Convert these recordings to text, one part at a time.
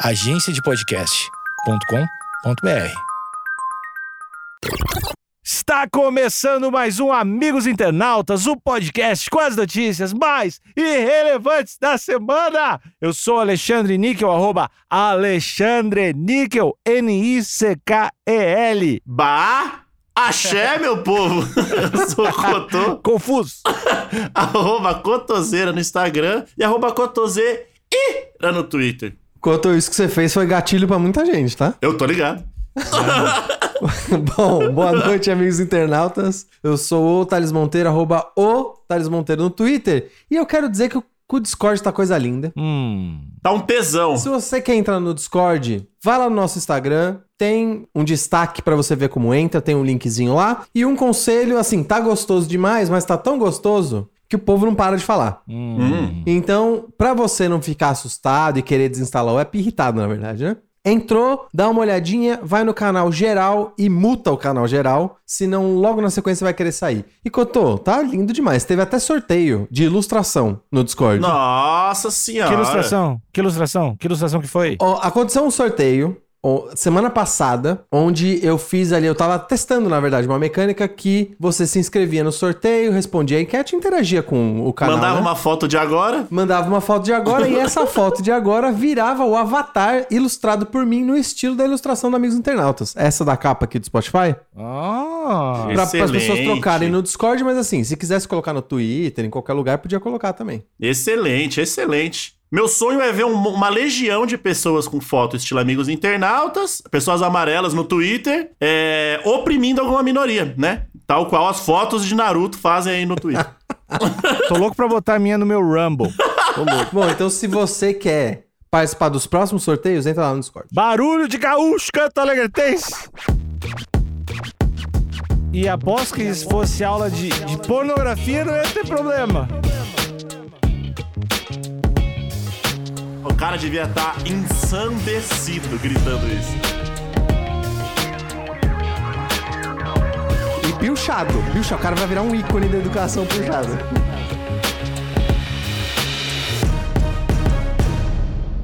agenciadepodcast.com.br. Está começando mais um Amigos Internautas, o podcast com as notícias mais irrelevantes da semana. Eu sou Alexandre Níquel, arroba Alexandre Níquel, N-I-C-K-E-L. Bah! Axé, meu povo! Eu sou Cotô, Confuso. arroba Cotoseira no Instagram e arroba Cotoseira no Twitter. Quanto isso que você fez foi gatilho pra muita gente, tá? Eu tô ligado. Bom, boa noite, amigos internautas. Eu sou o Thales Monteiro, arroba o Thales Monteiro no Twitter. E eu quero dizer que o Discord tá coisa linda. Hum. Tá um tesão. Se você quer entrar no Discord, vai lá no nosso Instagram. Tem um destaque pra você ver como entra, tem um linkzinho lá. E um conselho, assim, tá gostoso demais, mas tá tão gostoso que o povo não para de falar. Hum. Então, pra você não ficar assustado e querer desinstalar o app, irritado, na verdade, né? Entrou, dá uma olhadinha, vai no canal geral e muta o canal geral, senão logo na sequência vai querer sair. E Cotô, tá lindo demais. Teve até sorteio de ilustração no Discord. Nossa senhora. Que ilustração? Que ilustração? Que ilustração que foi? Ó, aconteceu um sorteio semana passada, onde eu fiz ali, eu tava testando, na verdade, uma mecânica que você se inscrevia no sorteio, respondia a enquete e interagia com o canal. Mandava né? uma foto de agora. Mandava uma foto de agora e essa foto de agora virava o avatar ilustrado por mim no estilo da ilustração do Amigos Internautas. Essa da capa aqui do Spotify. Ah. Pra, as pessoas trocarem no Discord, mas assim, se quisesse colocar no Twitter, em qualquer lugar, podia colocar também. Excelente, excelente. Meu sonho é ver um- uma legião de pessoas com foto estilo amigos internautas, pessoas amarelas no Twitter, é, oprimindo alguma minoria, né? Tal qual as fotos de Naruto fazem aí no Twitter. Tô louco pra botar a minha no meu Rumble. Tô louco. Bom, então se você quer participar dos próximos sorteios, entra lá no Discord. Barulho de gaúcho, canta alegretense. E após que isso fosse aula de, de pornografia, não ia ter problema. Cara devia estar ensandecido gritando isso. E pilchado. Pilchado. O cara vai virar um ícone da educação pilchada.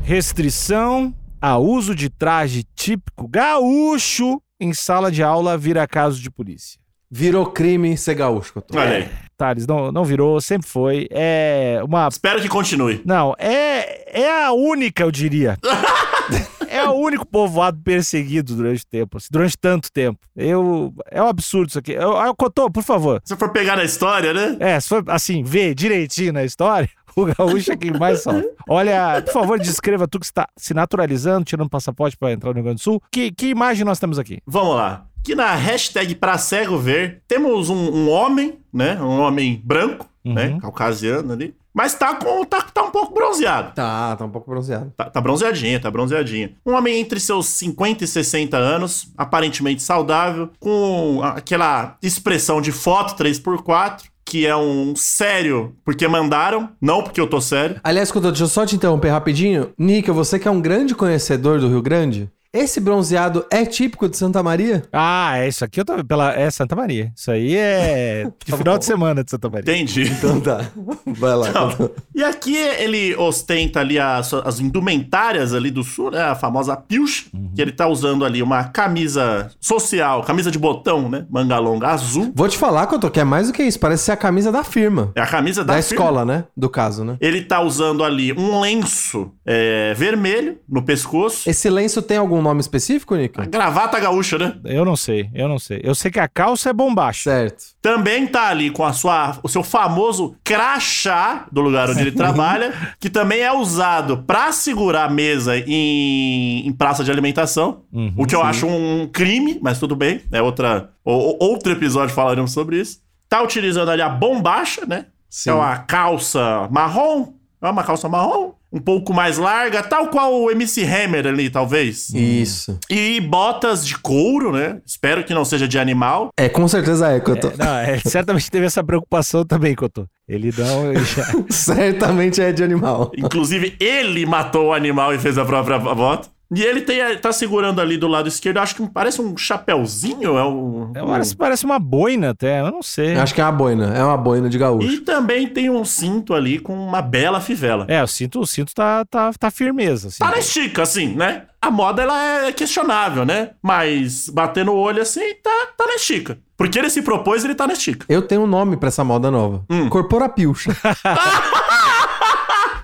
Restrição a uso de traje típico gaúcho em sala de aula vira caso de polícia. Virou crime ser gaúcho, Cotô. Olha aí. Thales, não, não virou, sempre foi. É uma. Espero que continue. Não, é, é a única, eu diria. é o único povoado perseguido durante tempo, assim, durante tanto tempo. Eu, é um absurdo isso aqui. Eu, eu, Cotô, por favor. Se for pegar na história, né? É, se for assim, ver direitinho na história, o gaúcho é quem mais sofre. Olha, por favor, descreva tu que está se naturalizando, tirando passaporte para entrar no Rio Grande do Sul. Que, que imagem nós temos aqui? Vamos lá. Aqui na hashtag pra cego ver, temos um, um homem, né? Um homem branco, né? Caucasiano ali. Mas tá, com, tá, tá um pouco bronzeado. Tá, tá um pouco bronzeado. Tá, tá bronzeadinha, tá bronzeadinha. Um homem entre seus 50 e 60 anos, aparentemente saudável, com aquela expressão de foto 3x4, que é um sério porque mandaram, não porque eu tô sério. Aliás, Cotô, deixa eu só te interromper rapidinho. Nica, você que é um grande conhecedor do Rio Grande, esse bronzeado é típico de Santa Maria? Ah, é isso aqui eu tô pela é Santa Maria. Isso aí é de final de semana de Santa Maria. Entendi. Então tá. Vai lá. Cotô. E aqui ele ostenta ali as, as indumentárias ali do sul, né? A famosa pilcha, que ele tá usando ali uma camisa social, camisa de botão, né? Manga longa azul. Vou te falar, Cotô, que é mais do que isso. Parece ser a camisa da firma. É a camisa da, Da, firma. escola, né? Do caso, né? Ele tá usando ali um lenço é, vermelho no pescoço. Esse lenço tem algum nome específico, Nica? Gravata gaúcha, né? Eu não sei, eu não sei. Eu sei que a calça é bombacha. Certo. Também tá ali com a sua, o seu famoso crachá do lugar onde ele trabalha, que também é usado pra segurar a mesa em, em praça de alimentação. Uhum, o que eu acho um crime, mas tudo bem. É outra, o- o- outro episódio falaremos sobre isso. Tá utilizando ali a bombacha, né? Sim. É uma calça marrom. É uma calça marrom. Um pouco mais larga, tal qual o MC Hammer ali, talvez. Isso. E botas de couro, né? Espero que não seja de animal. É, com certeza é, Cotô. É, não, é, certamente teve essa preocupação também, Cotô. Ele não. ele já- Certamente é de animal. Inclusive, ele matou o animal e fez a própria bota. E ele tem, tá segurando ali do lado esquerdo, acho que parece um chapéuzinho. É um, É, parece, parece uma boina até, eu não sei. Acho que é uma boina. É uma boina de gaúcho. E também tem um cinto ali com uma bela fivela. É, o cinto, o cinto tá, tá, tá firmeza. Assim. Tá na estica, assim, né? A moda, ela é questionável, né? Mas batendo o olho assim, tá, tá na estica. Porque ele se propôs, ele tá na estica. Eu tenho um nome pra essa moda nova. Hum. Corporapilcha.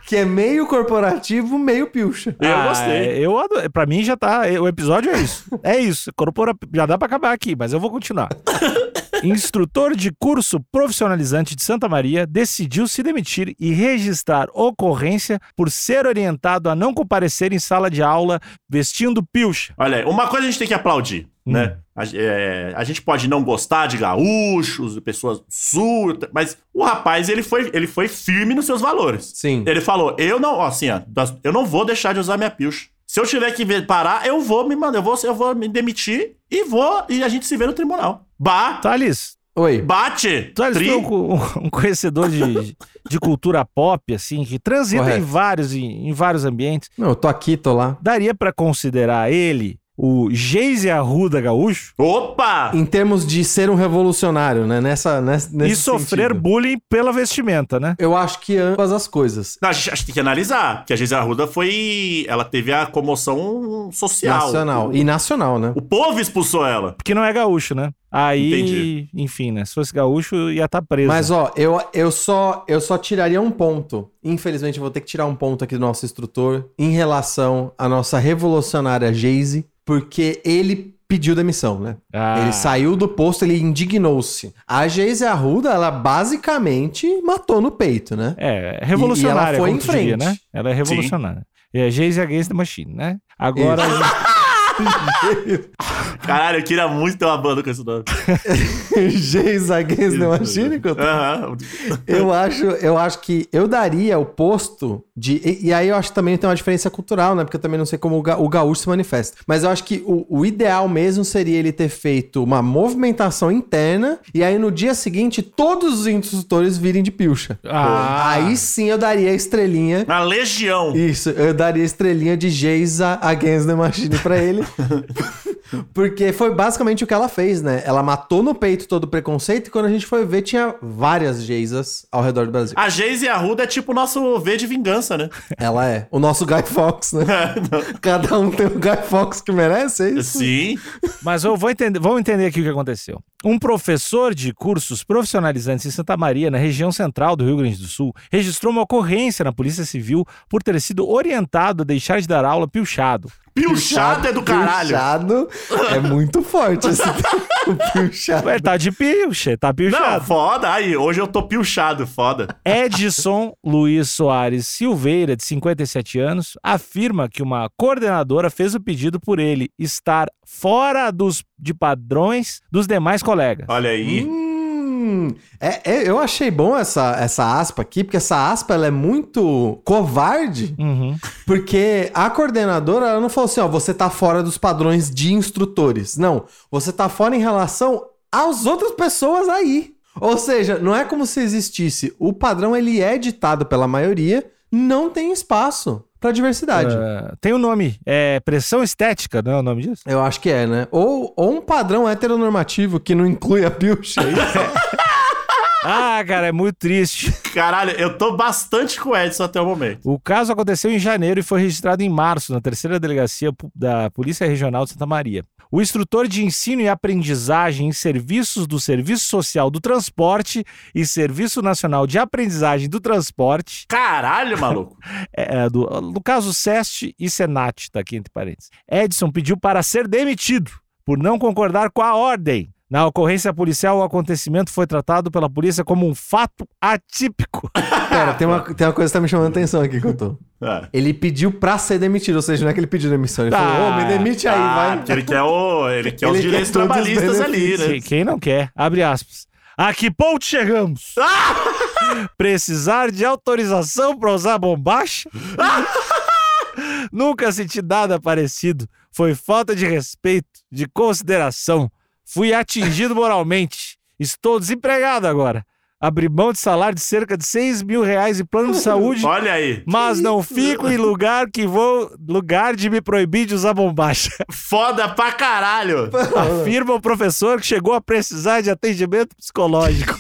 que é meio corporativo, meio pilcha. Eu Ah, gostei. Eu adoro. Pra mim já tá. O episódio é isso. É isso. Corpora, já dá pra acabar aqui, mas eu vou continuar. Instrutor de curso profissionalizante de Santa Maria decidiu se demitir e registrar ocorrência por ser orientado a não comparecer em sala de aula vestindo pilcha. Olha uma coisa a gente tem que aplaudir, Hum. né? A, é, a gente pode não gostar de gaúchos, de pessoas do sul, mas o rapaz, ele foi, ele foi firme nos seus valores. Sim. Ele falou, eu não, ó, assim, ó, eu não vou deixar de usar minha pilcha. Se eu tiver que parar, eu vou me mandar, eu vou, eu vou me demitir e vou, e a gente se vê no tribunal. Ba, Thales, Oi. bate, Thales, tu é um, um conhecedor de, de cultura pop, assim, que transita Correto. em vários, em, em vários ambientes. Não, eu tô aqui, tô lá. Daria pra considerar ele o Geise Arruda Gaúcho? Opa! Em termos de ser um revolucionário, né? Nessa, nessa, nesse e sofrer sentido. bullying pela vestimenta, né? Eu acho que ambas as coisas. Não, a gente, a gente tem que analisar, que a Geise Arruda foi, ela teve a comoção social. Nacional. O, E nacional, né? o povo expulsou ela. Porque não é gaúcho, né? Aí, Entendi. enfim, né? Se fosse gaúcho, ia estar preso. Mas, ó, eu, eu, só, eu só tiraria um ponto. Infelizmente, eu vou ter que tirar um ponto aqui do nosso instrutor em relação à nossa revolucionária Geise, porque ele pediu demissão, né? Ah, Ele saiu do posto, ele indignou-se. A Geise Arruda, ela basicamente matou no peito, né? É, revolucionária, E- e ela foi em tu diria, frente. né? Ela é revolucionária. É Geise Against the Machine, né? Agora, Isso. a gente- Caralho, eu queria muito ter uma banda com esse nome. Geise Against the Machine? Aham. Eu acho, eu acho que eu daria o posto de. E, e aí eu acho que também tem uma diferença cultural, né? Porque eu também não sei como o, ga- o gaúcho se manifesta. Mas eu acho que o, o ideal mesmo seria ele ter feito uma movimentação interna e aí no dia seguinte todos os instrutores virem de pilcha. Ah. Aí sim eu daria a estrelinha. Uma legião. Isso, eu daria a estrelinha de Geisa Against the Machine pra ele. Porque foi basicamente o que ela fez, né? Ela matou no peito todo o preconceito e quando a gente foi ver, tinha várias Geisas ao redor do Brasil. A Geise Arruda é tipo o nosso V de vingança, né? Ela é. O nosso Guy Fox, né? Cada um tem o Guy Fox que merece, é isso? Sim. mas eu vou entender, vamos entender aqui o que aconteceu. Um professor de cursos profissionalizantes em Santa Maria, na região central do Rio Grande do Sul, registrou uma ocorrência na Polícia Civil por ter sido orientado a deixar de dar aula pilchado. Pilchado é do caralho. Pilchado é muito forte esse pilchado. Ué, tá de pilcha, tá Não, pilchado. foda. Aí, hoje eu tô pilchado, foda. Edson Luiz Soares Silveira, de 57 anos, afirma que uma coordenadora fez o pedido por ele estar fora dos, de padrões dos demais colegas. Olha aí. Hum, é, é, eu achei bom essa, essa aspa aqui, porque essa aspa ela é muito covarde, Uhum. Porque a coordenadora ela não falou assim, ó, você tá fora dos padrões de instrutores. Não, você tá fora em relação às outras pessoas aí. Ou seja, não é como se existisse. O padrão ele é ditado pela maioria, não tem espaço pra diversidade. Ah, tem um nome, é pressão estética, não é o nome disso? Eu acho que é, né? Ou, ou um padrão heteronormativo que não inclui a pilcha. Ah, cara, é muito triste. Caralho, eu tô bastante com o Edson até o momento. O caso aconteceu em janeiro e foi registrado em março na terceira delegacia da Polícia Regional de Santa Maria. O instrutor de ensino e aprendizagem em serviços do Serviço Social do Transporte e Serviço Nacional de Aprendizagem do Transporte, Caralho, maluco. é, é, do, no caso SEST e SENAT, tá aqui entre parênteses. Edson pediu para ser demitido por não concordar com a ordem. Na ocorrência policial, o acontecimento foi tratado pela polícia como um fato atípico. Pera, tem uma, tem uma coisa que tá me chamando a atenção aqui que eu tô. Ah. Ele pediu pra ser demitido, ou seja, não é que ele pediu demissão. Ele Tá. falou, ô, me demite aí, Ah, vai. porque ele quer, o, ele quer os Ele quer direitos os trabalhistas ali, né? Quem- não quer? Abre aspas. A que ponto chegamos? Precisar de autorização para usar bombacha? Nunca senti nada parecido. Foi falta de respeito, de consideração. Fui atingido moralmente. Estou desempregado agora. abrir mão de salário de cerca de 6 mil reais e plano de saúde, Olha aí. mas não fico em lugar que vou. lugar de me proibir de usar bombacha. Foda pra caralho. Afirma o professor que chegou a precisar de atendimento psicológico.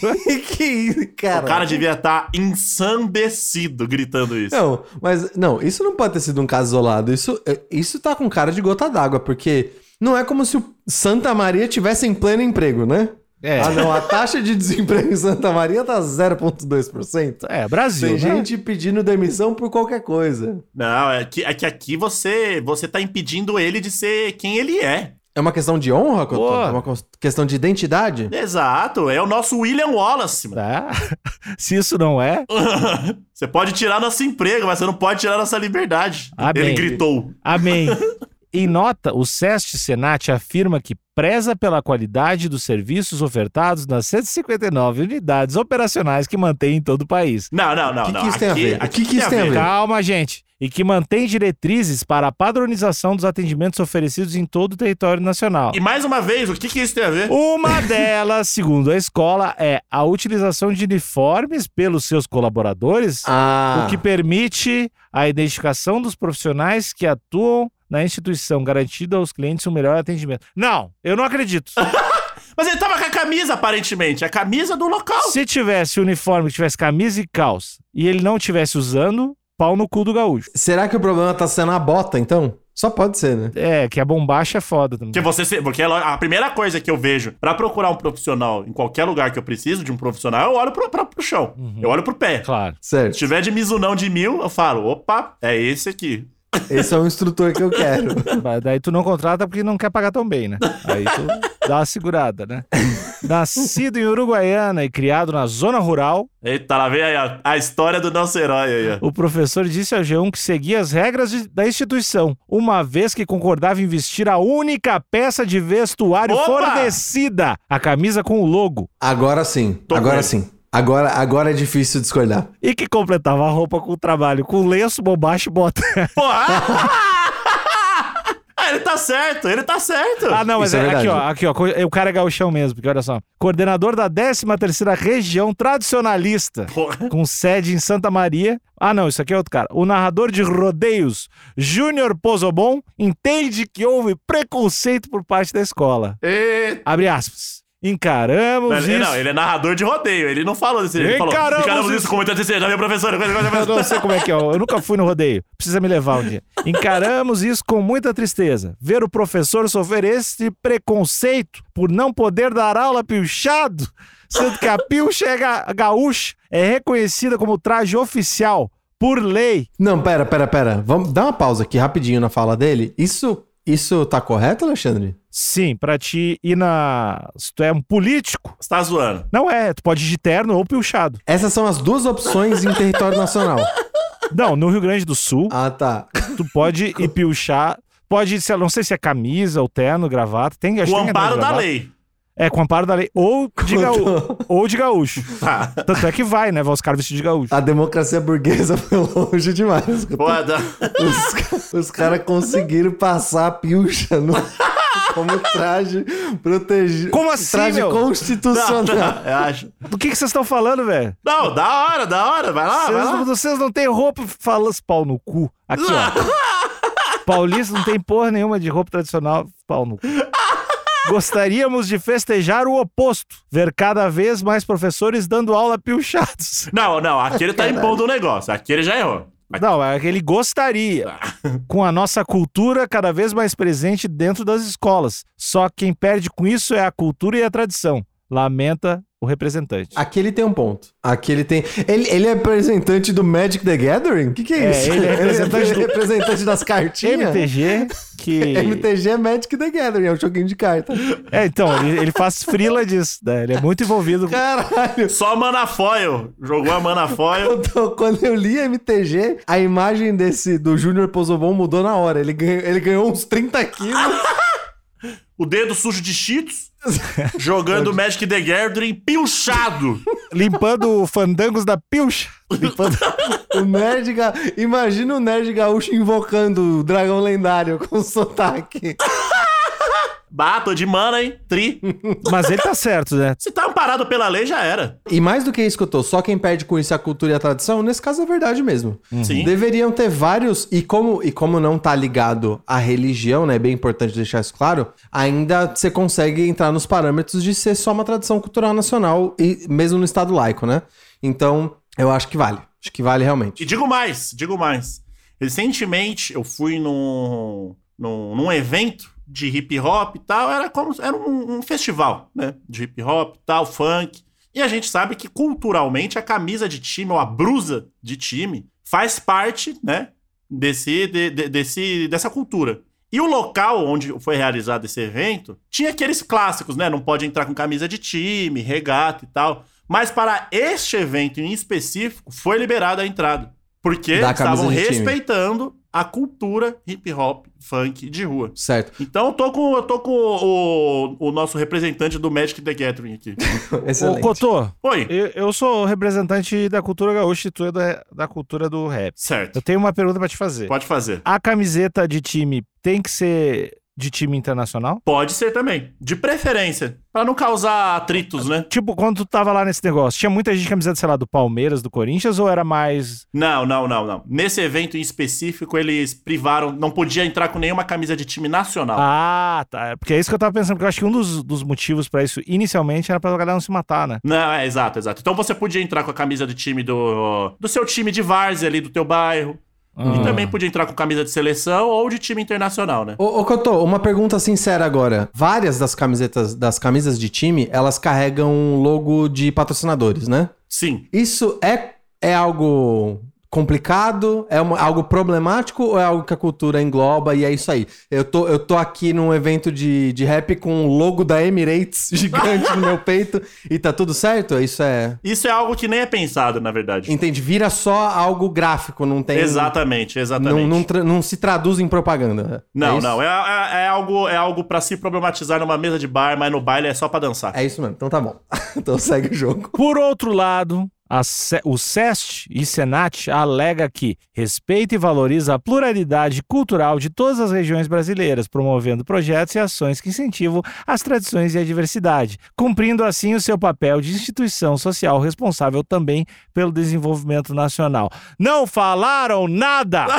que isso, cara? O cara devia estar ensandecido gritando isso. Não, mas não, isso não pode ter sido um caso isolado. Isso, é, isso tá com cara de gota d'água, porque não é como se o Santa Maria tivesse em pleno emprego, né? É. Ah, não, a taxa de desemprego em Santa Maria tá 0,2%. É, Brasil. Tem né? gente pedindo demissão por qualquer coisa. Não, é que, é que aqui você, você tá impedindo ele de ser quem ele é. É uma questão de honra, Cotô? Pô. É uma questão de identidade? Exato, é o nosso William Wallace. mano. Tá? Se isso não é, Você pode tirar nosso emprego, mas você não pode tirar nossa liberdade. Amém. Ele gritou. amém. Em nota, o SEST Senat afirma que preza pela qualidade dos serviços ofertados nas 159 unidades operacionais que mantém em todo o país. Não, não, não. Que que não. isso tem a Aqui- ver? O aqui que que isso tem a ver? Calma, gente. E que mantém diretrizes para a padronização dos atendimentos oferecidos em todo o território nacional. E mais uma vez, o que, que isso tem a ver? Uma delas, segundo a escola, é a utilização de uniformes pelos seus colaboradores, Ah, o que permite a identificação dos profissionais que atuam na instituição, garantindo aos clientes um melhor atendimento. Não, eu não acredito. Mas ele tava com a camisa, aparentemente. A camisa do local. Se tivesse uniforme, tivesse camisa e calça, e ele não tivesse usando, pau no cu do gaúcho. será que o problema tá sendo a bota, então? Só pode ser, né? É, que a bombacha é foda também. Porque você se- porque a primeira coisa que eu vejo pra procurar um profissional em qualquer lugar que eu preciso de um profissional, eu olho pro, pra- pro chão. Eu olho pro pé. Claro. Se Certo. tiver de Mizunão de mil, eu falo, opa, é esse aqui. Esse é o instrutor que eu quero. Mas Daí tu não contrata porque não quer pagar tão bem, né? Aí tu dá uma segurada, né? Nascido em Uruguaiana e criado na zona rural, Eita, lá vem aí ó, a história do nosso herói aí, ó. o professor disse ao G1 que seguia as regras de- da instituição, uma vez que concordava em vestir a única peça de vestuário Opa! fornecida, a camisa com o logo, Agora sim. Tô agora ele. sim. Agora, agora é difícil discordar. e que completava a roupa com o trabalho, com lenço, bombacha e bota. Porra! Ah, ele tá certo, ele tá certo. Ah, não, mas é é, aqui, ó, aqui, ó, o cara é gauchão mesmo, porque olha só. Coordenador da 13ª região tradicionalista, Porra. com sede em Santa Maria. Ah, não, isso aqui é outro cara. O narrador de rodeios, Júnior Pozobon, entende que houve preconceito por parte da escola. Eita. Abre aspas. Encaramos Não, isso. não, ele é narrador de rodeio, ele não falou desse jeito. Ele falou, Encaramos encaramos isso." isso com muita antecedência, já minha professora. coisa, Eu não sei como é que é, eu nunca fui no rodeio. Precisa me levar um dia. Encaramos isso com muita tristeza. Ver o professor sofrer esse preconceito por não poder dar aula pilchado, sendo que a pilcha é ga- gaúcha, é reconhecida como traje oficial por lei. Não, pera, pera, pera. Vamos dar uma pausa aqui rapidinho na fala dele. Isso, isso tá correto, Alexandre? Sim, pra te ir na. Se tu é um político, Você tá zoando. não é. Tu pode ir de terno ou pilchado. Essas são as duas opções em território nacional. Não, no Rio Grande do Sul, Ah, tá. tu pode ir pilchar. Pode, sei lá, não sei se é camisa ou terno, gravata. Tem, acho O tem amparo da lei. É, com amparo da lei. Ou de, gaú... ou de gaúcho. Tá. Tanto é que vai, né? Vai os caras vestidos de gaúcho. A democracia burguesa foi longe demais. Foda. Os, os caras conseguiram passar a pilcha no, como traje protegido. Como assim, Traje meu? constitucional. Eu acho. Do que, que vocês estão falando, velho? Não, da hora, da hora. Vai lá, vai Vocês, lá. não- vocês não têm roupa falando pau no cu. Aqui, ó. Paulista não tem porra nenhuma de roupa tradicional, pau no cu. Gostaríamos de festejar o oposto. Ver cada vez mais professores dando aula pilchados. Não, não, aqui ele tá impondo um negócio. Aqui ele já errou. Não, é que ele gostaria. Com a nossa cultura cada vez mais presente dentro das escolas. Só quem perde com isso é a cultura e a tradição. Lamenta o representante. Aqui ele tem um ponto. Aqui ele tem. Ele, ele é representante do Magic the Gathering? O que, que é, É, isso? ele é representante do- representante das cartinhas? MTG, que. MTG é Magic the Gathering, é um joguinho de carta. É, então, ele, ele faz frila disso, né? Ele é muito envolvido. Caralho! Só mana foil. Jogou a mana foil. Eu tô- quando eu li MTG, a imagem desse do Júnior Pozobon mudou na hora. Ele ganhou, ele ganhou uns 30 quilos. O dedo sujo de cheetos. jogando Magic the Gathering pilchado. Limpando fandangos da pilcha. Limpando... o nerd ga... Imagina o nerd gaúcho invocando o dragão lendário com sotaque. Bato de mana, hein? Tri. Mas ele tá certo, né? Você tá, amparado pela lei, já era. E mais do que isso que eu tô, só quem perde com isso é a cultura e a tradição, nesse caso é verdade mesmo. Sim. Deveriam ter vários, e como, e como não tá ligado à religião, né? É bem importante deixar isso claro, ainda você consegue entrar nos parâmetros de ser só uma tradição cultural nacional, e mesmo no Estado laico, né? Então, eu acho que vale. Acho que vale realmente. E digo mais, digo mais. Recentemente eu fui num, num, num evento de hip hop e tal, era como era um, um festival, né? De hip hop e tal, funk. E a gente sabe que culturalmente a camisa de time ou a brusa de time faz parte, né? Desse, de- de- desse, dessa cultura. E o local onde foi realizado esse evento tinha aqueles clássicos, né? Não pode entrar com camisa de time, regata e tal. Mas para este evento em específico, foi liberada a entrada. Porque estavam respeitando a cultura hip hop, funk de rua. Certo. Então eu tô com, eu tô com o, o nosso representante do Magic the Gathering aqui. Ô, Excelente. Cotô, Oi. eu, eu sou representante da cultura gaúcha e tu é da, da cultura do rap. Certo. Eu tenho uma pergunta pra te fazer. Pode fazer. A camiseta de time tem que ser de time internacional? Pode ser também. De preferência. Pra não causar atritos, né? Tipo, quando tu tava lá nesse negócio, tinha muita gente de camiseta, sei lá, do Palmeiras, do Corinthians, ou era mais. Não, não, não, não. Nesse evento em específico, eles privaram. Não podia entrar com nenhuma camisa de time nacional. Ah, tá. Porque é isso que eu tava pensando, porque eu acho que um dos, dos motivos pra isso, inicialmente, era pra galera não se matar, né? Não, é exato, exato. Então você podia entrar com a camisa de time do, do seu time de várzea ali do teu bairro. Ah. E também podia entrar com camisa de seleção ou de time internacional, né? Ô, ô Cotô, uma pergunta sincera agora. Várias das camisetas, das camisas de time, elas carregam um logo de patrocinadores, né? Sim. Isso é, é algo complicado? É uma- algo problemático ou é algo que a cultura engloba e é isso aí? Eu tô, eu tô aqui num evento de, de rap com o logo da Emirates gigante no meu peito e tá tudo certo? Isso é. Isso é algo que nem é pensado, na verdade. Entende? Vira só algo gráfico, não tem. Exatamente, exatamente. Não, não, tra- não se traduz em propaganda. Não, é não. É, é- é algo, é algo para se problematizar numa mesa de bar, mas no baile é só pra dançar. É isso mesmo. Então tá bom. então segue o jogo. Por outro lado, Se- o SEST e Senat alega que respeita e valoriza a pluralidade cultural de todas as regiões brasileiras, promovendo projetos e ações que incentivam as tradições e a diversidade, cumprindo assim o seu papel de instituição social responsável também pelo desenvolvimento nacional. Não falaram nada!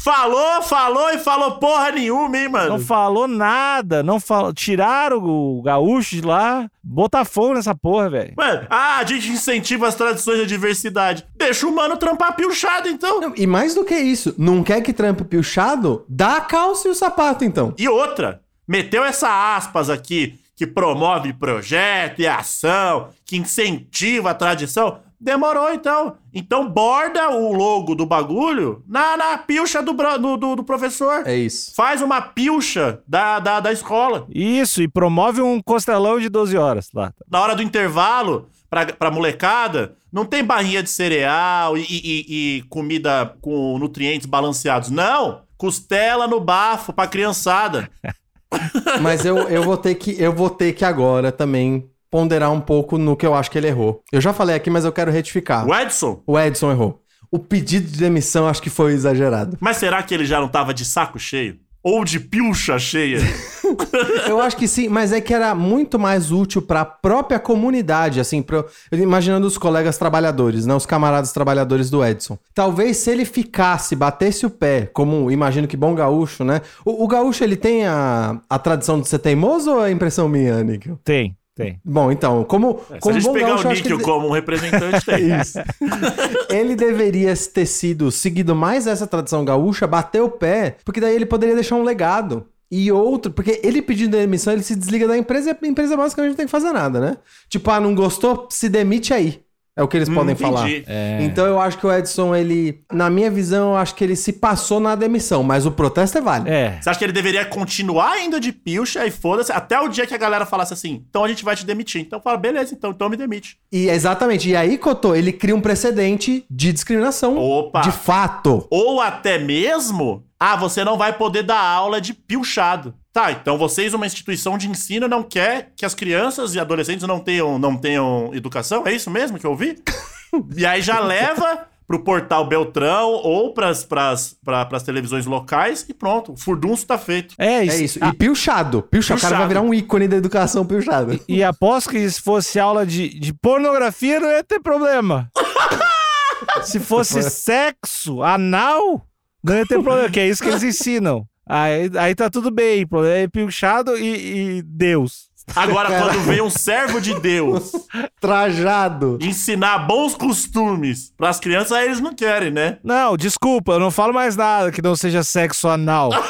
Falou, falou e falou porra nenhuma, hein, mano? Não falou nada, não falou, tiraram o gaúcho de lá, Botafogo nessa porra, velho. Mano, ah, a gente incentiva as tradições da diversidade. Deixa o mano trampar piochado, então. Não, E mais do que isso, não quer que trampe piochado? Dá a calça e o sapato, então. E outra, meteu essa aspas aqui que promove projeto e ação, que incentiva a tradição. Demorou, então. Então borda o logo do bagulho na, na pilcha do, do, do, do professor. É isso. Faz uma pilcha da, da, da escola. Isso, e promove um costelão de 12 horas lá. Na hora do intervalo, pra, pra molecada, não tem barrinha de cereal e, e- e- e comida com nutrientes balanceados. Não! Costela no bafo pra criançada. Mas eu, eu, vou ter que, eu vou ter que agora também ponderar um pouco no que eu acho que ele errou. Eu já falei aqui, mas eu quero retificar. O Edson? O Edson errou. O pedido de demissão acho que foi exagerado. Mas será que ele já não tava de saco cheio? Ou de pilcha cheia? Eu acho que sim, mas é que era muito mais útil para a própria comunidade, assim, pra, imaginando os colegas trabalhadores, né, os camaradas trabalhadores do Edson. Talvez se ele ficasse, batesse o pé, como imagino que bom gaúcho, né? O, o gaúcho ele tem a, a tradição de ser teimoso ou é impressão minha, Níquel? Tem, tem. Bom, então, como, Se a como gente pegar gaúcho, o níquel ele- como um representante, tem. Isso. ele deveria ter sido seguido mais essa tradição gaúcha, bater o pé, porque daí ele poderia deixar um legado. E outro, porque ele pedindo demissão, ele se desliga da empresa e a empresa basicamente não tem que fazer nada, né? Tipo, ah, não gostou? Se demite aí. É o que eles Hum, podem falar. entendi. É. Então eu acho que o Edson, ele, na minha visão, eu acho que ele se passou na demissão, mas o protesto é válido. É. Você acha que ele deveria continuar indo de pilcha e foda-se até o dia que a galera falasse assim, então a gente vai te demitir. Então fala, beleza, então, então me demite. E exatamente. E aí, Cotô, ele cria um precedente de discriminação. Opa! De fato. Ou até mesmo, ah, você não vai poder dar aula de pilchado. Tá, então vocês, uma instituição de ensino, não quer que as crianças e adolescentes não tenham, não tenham educação? É isso mesmo que eu ouvi? e aí já leva pro portal Beltrão ou pras, pras, pra, pras televisões locais e pronto. O furdunço tá feito. É isso. É isso. E pilchado. Pilchado. O cara vai virar um ícone da educação pilchado. E aposto que se fosse aula de, de pornografia não ia ter problema. se fosse sexo anal, não ia ter problema, que é isso que eles ensinam. Aí, aí tá tudo bem, problema é pilchado e, e Deus. Agora, quando vem um servo de Deus Trajado. ensinar bons costumes pras crianças, aí eles não querem, né? Não, desculpa, eu não falo mais nada que não seja sexo anal.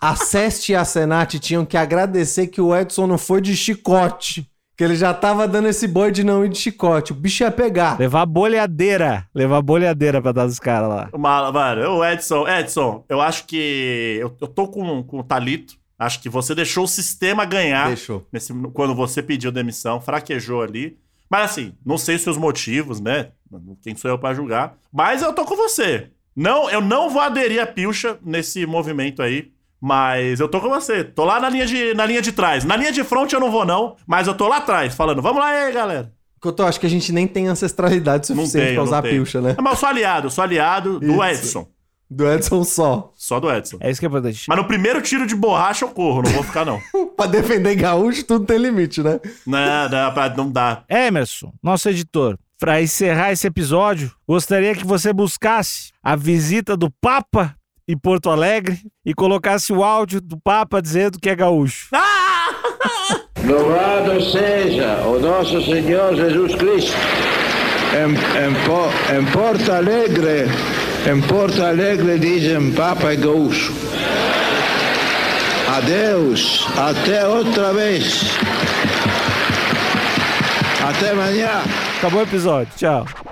A Seste e a Senat tinham que agradecer que o Edson não foi de chicote. Que ele já tava dando esse boi de não ir de chicote. O bicho ia pegar. Levar bolhadeira. Levar bolhadeira pra dar dos caras lá. Uma, mano, o Edson, Edson, eu acho que. Eu, eu tô com, com o Talito. Acho que você deixou o sistema ganhar Deixou. nesse, quando você pediu demissão, fraquejou ali. Mas assim, não sei os seus motivos, né? Quem sou eu pra julgar? Mas eu tô com você. Não, eu não vou aderir a Pilcha nesse movimento aí. Mas eu tô com você. Tô lá na linha de, na linha de trás. Na linha de frente eu não vou, não. Mas eu tô lá atrás, falando, vamos lá aí, galera. Couto, eu acho que a gente nem tem ancestralidade suficiente tenho, pra usar a pilcha, né? Mas eu sou aliado, eu sou aliado do Isso. Edson. Do Edson só. Só do Edson. É isso que é importante. Mas no primeiro tiro de borracha eu corro, não vou ficar, não. pra defender gaúcho, tudo tem limite, né? não, não, pra- não dá. Emerson, nosso editor, para encerrar esse episódio, gostaria que você buscasse a visita do Papa em Porto Alegre e colocasse o áudio do Papa dizendo que é gaúcho. Louvado seja o nosso Senhor Jesus Cristo. Em, em, em Porto Alegre, em Porto Alegre dizem Papa é gaúcho. Adeus, até outra vez. Até amanhã. Acabou o episódio. Tchau.